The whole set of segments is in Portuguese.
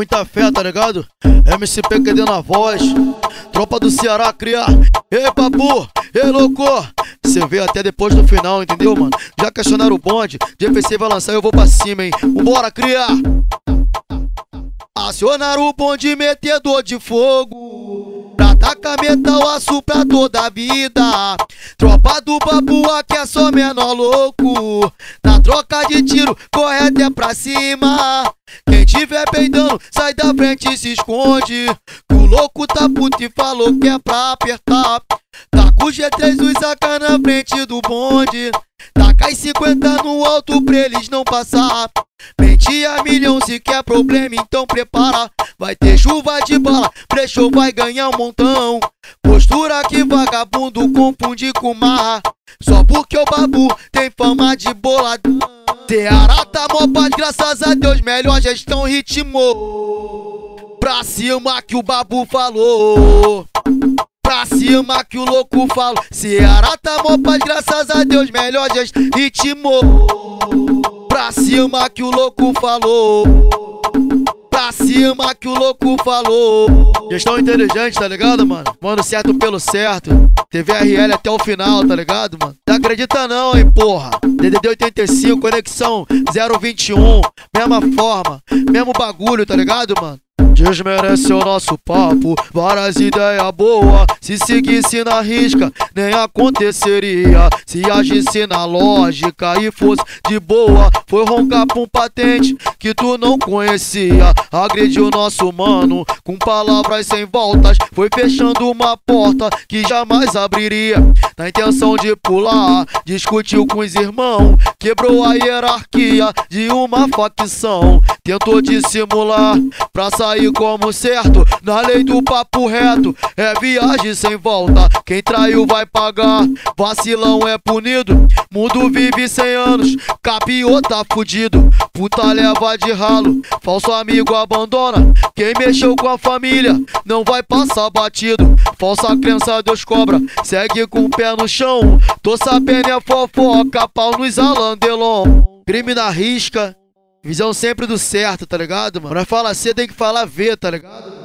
muita fé, tá ligado? MC PQD na voz, tropa do Ceará cria. Ei, papu, ei, louco. Você vê até depois do final, entendeu, mano? Já questionaram o bonde, GPC vai lançar eu vou pra cima, hein? Vambora, cria! Acionar o bonde metedor de fogo Pra tacar metal aço pra toda vida. Tropa do babu aqui é só menor louco. Na troca de tiro, corre até pra cima. Quem tiver peidando, sai da frente e se esconde. Que o louco tá puto e falou que é pra apertar. Tá com o G3 os na frente do bonde Taca 50 no alto pra eles não passar Mente a milhão se quer problema, então prepara. Vai ter chuva de bala, brechou, vai ganhar um montão. Postura que vagabundo confunde com marra. Só porque o babu tem fama de boladão. Ceará tá mó paz, graças a Deus, melhor gestão ritmou. Pra cima que o babu falou. Pra cima que o louco falou. Ceará tá mó paz, graças a Deus, melhor gestão ritmou. Pra cima que o louco falou. Pra cima que o louco falou. Gestão inteligente, tá ligado, mano? Mano, certo pelo certo. TVRL até o final, tá ligado, mano? Não acredita não, hein, porra. DDD 85, conexão 021. Mesma forma, mesmo bagulho, tá ligado, mano? Desmerece o nosso papo, várias ideias boas. Se seguisse na risca, nem aconteceria. Se agisse na lógica e fosse de boa, foi roncar pra um patente que tu não conhecia. Agrediu nosso mano com palavras sem voltas. Foi fechando uma porta que jamais abriria. Na intenção de pular, discutiu com os irmãos. Quebrou a hierarquia de uma facção. Tentou dissimular pra sair como certo, na lei do papo reto, é viagem sem volta. Quem traiu vai pagar, vacilão é punido. Mundo vive 100 anos, capiô tá fudido. Puta leva de ralo, falso amigo abandona. Quem mexeu com a família não vai passar batido. Falsa crença, Deus cobra, segue com o pé no chão. Tô sabendo é fofoca, pau nos alandelon. Crime na risca, Visão sempre do certo, tá ligado, mano? Nós fala C, tem que falar V, tá ligado?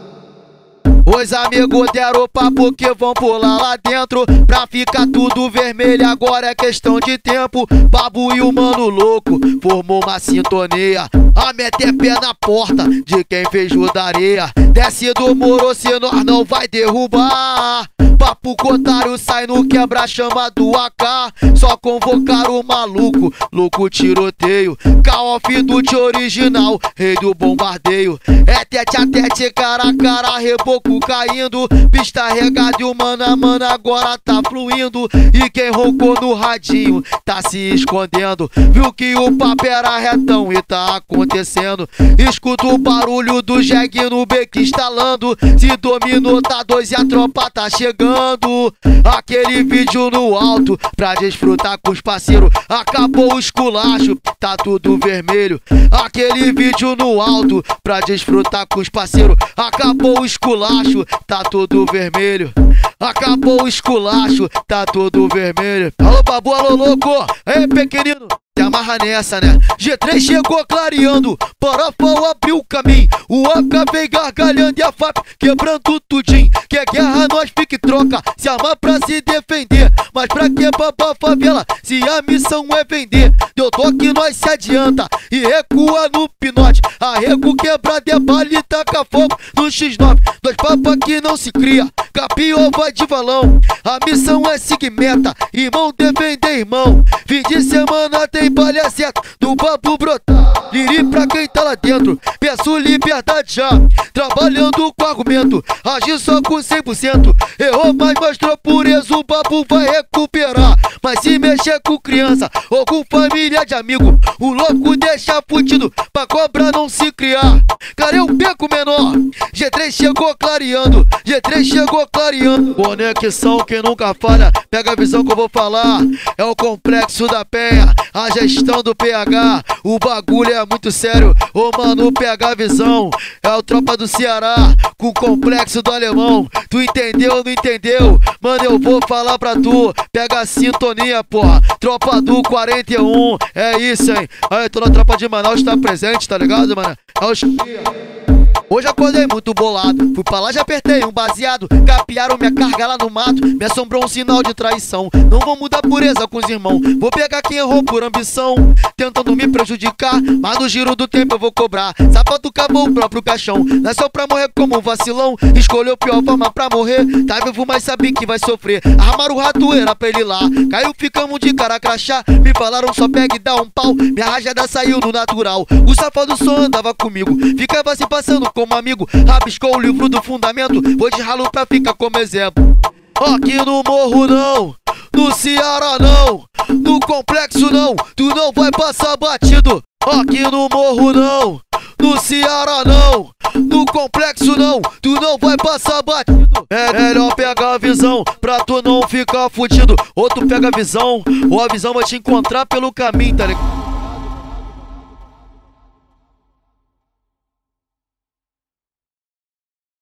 Os amigos deram papo que vão pular lá dentro Pra ficar tudo vermelho, agora é questão de tempo. Babu e o mano louco formou uma sintonia. A meter pé na porta de quem fez areia Desce do muro se nós não vai derrubar Papo cotário sai no quebra-chama do AK. Só convocar o maluco, louco tiroteio. Call of Duty original, rei do bombardeio. É tete a tete, cara a cara, reboco caindo. Pista regada e o mano mano agora tá fluindo. E quem roncou no radinho tá se escondendo. Viu que o papo era retão e tá acontecendo. Escuta o barulho do jegue no beco instalando. Se dominou, tá dois e a tropa tá chegando aquele vídeo no alto pra desfrutar com os parceiros. Acabou o esculacho, tá tudo vermelho. Aquele vídeo no alto pra desfrutar com os parceiros. Acabou o esculacho, tá tudo vermelho. Acabou o esculacho, tá tudo vermelho. Alô, babu, alô, louco. Ei, pequenino. Amarra nessa, né? G3 chegou clareando, Parafal abriu o caminho. O AK vem gargalhando e a FAP quebrando tudinho. Que é guerra, nós fique troca, se arma pra se defender. Mas pra que babar favela, se a missão é vender? Deu toque, nós se adianta e recua no pinote. Arrego quebrado é bala e taca fogo no X9. Dois papas que não se cria, capiou vai de valão. A missão é seguir meta, irmão defender irmão. Fim de semana tem palha certa do papo brotar. Liri pra quem tá lá dentro, peço liberdade já. Trabalhando com argumento, agi só com 100%. Errou, mas mostrou pureza, o papo vai recuperar. Mas se mexer com criança ou com família de amigo, o louco deixa fudido pra cobra não se criar. Cara, eu beco menor. G3 chegou clareando, G3 chegou clareando. Conexão que nunca falha, pega a visão que eu vou falar. É o complexo da penha, a gestão do PH. O bagulho é muito sério, ô mano, PH visão. É o tropa do Ceará, com o complexo do alemão. Tu entendeu ou não entendeu? Mano, eu vou falar pra tu. Pega a sintonia, porra. Tropa do 41, é isso, hein? Aí, toda a tropa de Manaus tá presente, tá ligado, mano? É o. Hoje acordei muito bolado, fui pra lá já apertei um baseado. Capiaram minha carga lá no mato, me assombrou um sinal de traição. Não vou mudar pureza com os irmãos, vou pegar quem errou por ambição. Tentando me prejudicar, mas no giro do tempo eu vou cobrar. Sapato cavou o próprio caixão, nasceu pra morrer como um vacilão. Escolheu pior forma pra morrer, tá vivo mas sabe que vai sofrer. Armaram o ratoeira pra ele lá, caiu ficamos de cara crachá. Me falaram só pega e dá um pau, minha rajada saiu no natural O safado só andava comigo, ficava se passando como amigo. Rabiscou o livro do fundamento, vou de ralo pra ficar como exemplo. Aqui no morro não, no Ceará não, no complexo não, tu não vai passar batido. Aqui no morro não, no Ceará não, no complexo não, tu não vai passar batido. É melhor pegar a visão pra tu não ficar fudido. Ou tu pega a visão, ou a visão vai te encontrar pelo caminho, tá ligado?